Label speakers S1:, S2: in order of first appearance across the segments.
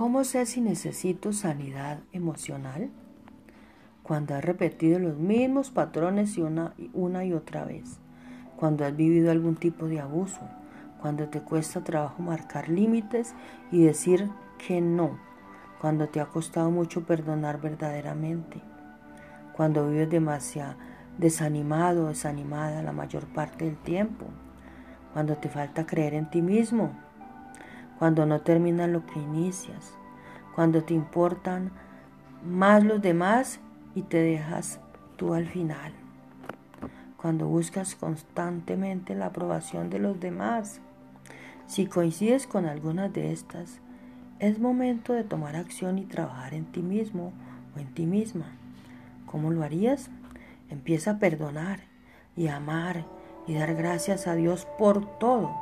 S1: ¿Cómo sé si necesito sanidad emocional? Cuando has repetido los mismos patrones una y otra vez. Cuando has vivido algún tipo de abuso. Cuando te cuesta trabajo marcar límites y decir que no. Cuando te ha costado mucho perdonar verdaderamente. Cuando vives demasiado desanimado o desanimada la mayor parte del tiempo. Cuando te falta creer en ti mismo cuando no terminas lo que inicias, cuando te importan más los demás y te dejas tú al final, cuando buscas constantemente la aprobación de los demás. Si coincides con algunas de estas, es momento de tomar acción y trabajar en ti mismo o en ti misma. ¿Cómo lo harías? Empieza a perdonar y amar y dar gracias a Dios por todo,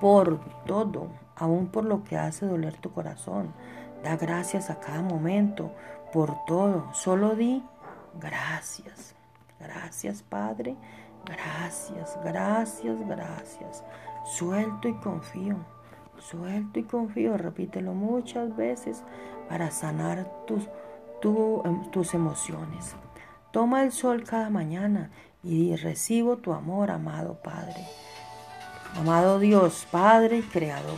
S1: por todo aún por lo que hace doler tu corazón. Da gracias a cada momento, por todo. Solo di gracias. Gracias, Padre. Gracias, gracias, gracias. Suelto y confío. Suelto y confío. Repítelo muchas veces para sanar tus, em, tus emociones. Toma el sol cada mañana y recibo tu amor, amado Padre. Amado Dios, Padre y Creador.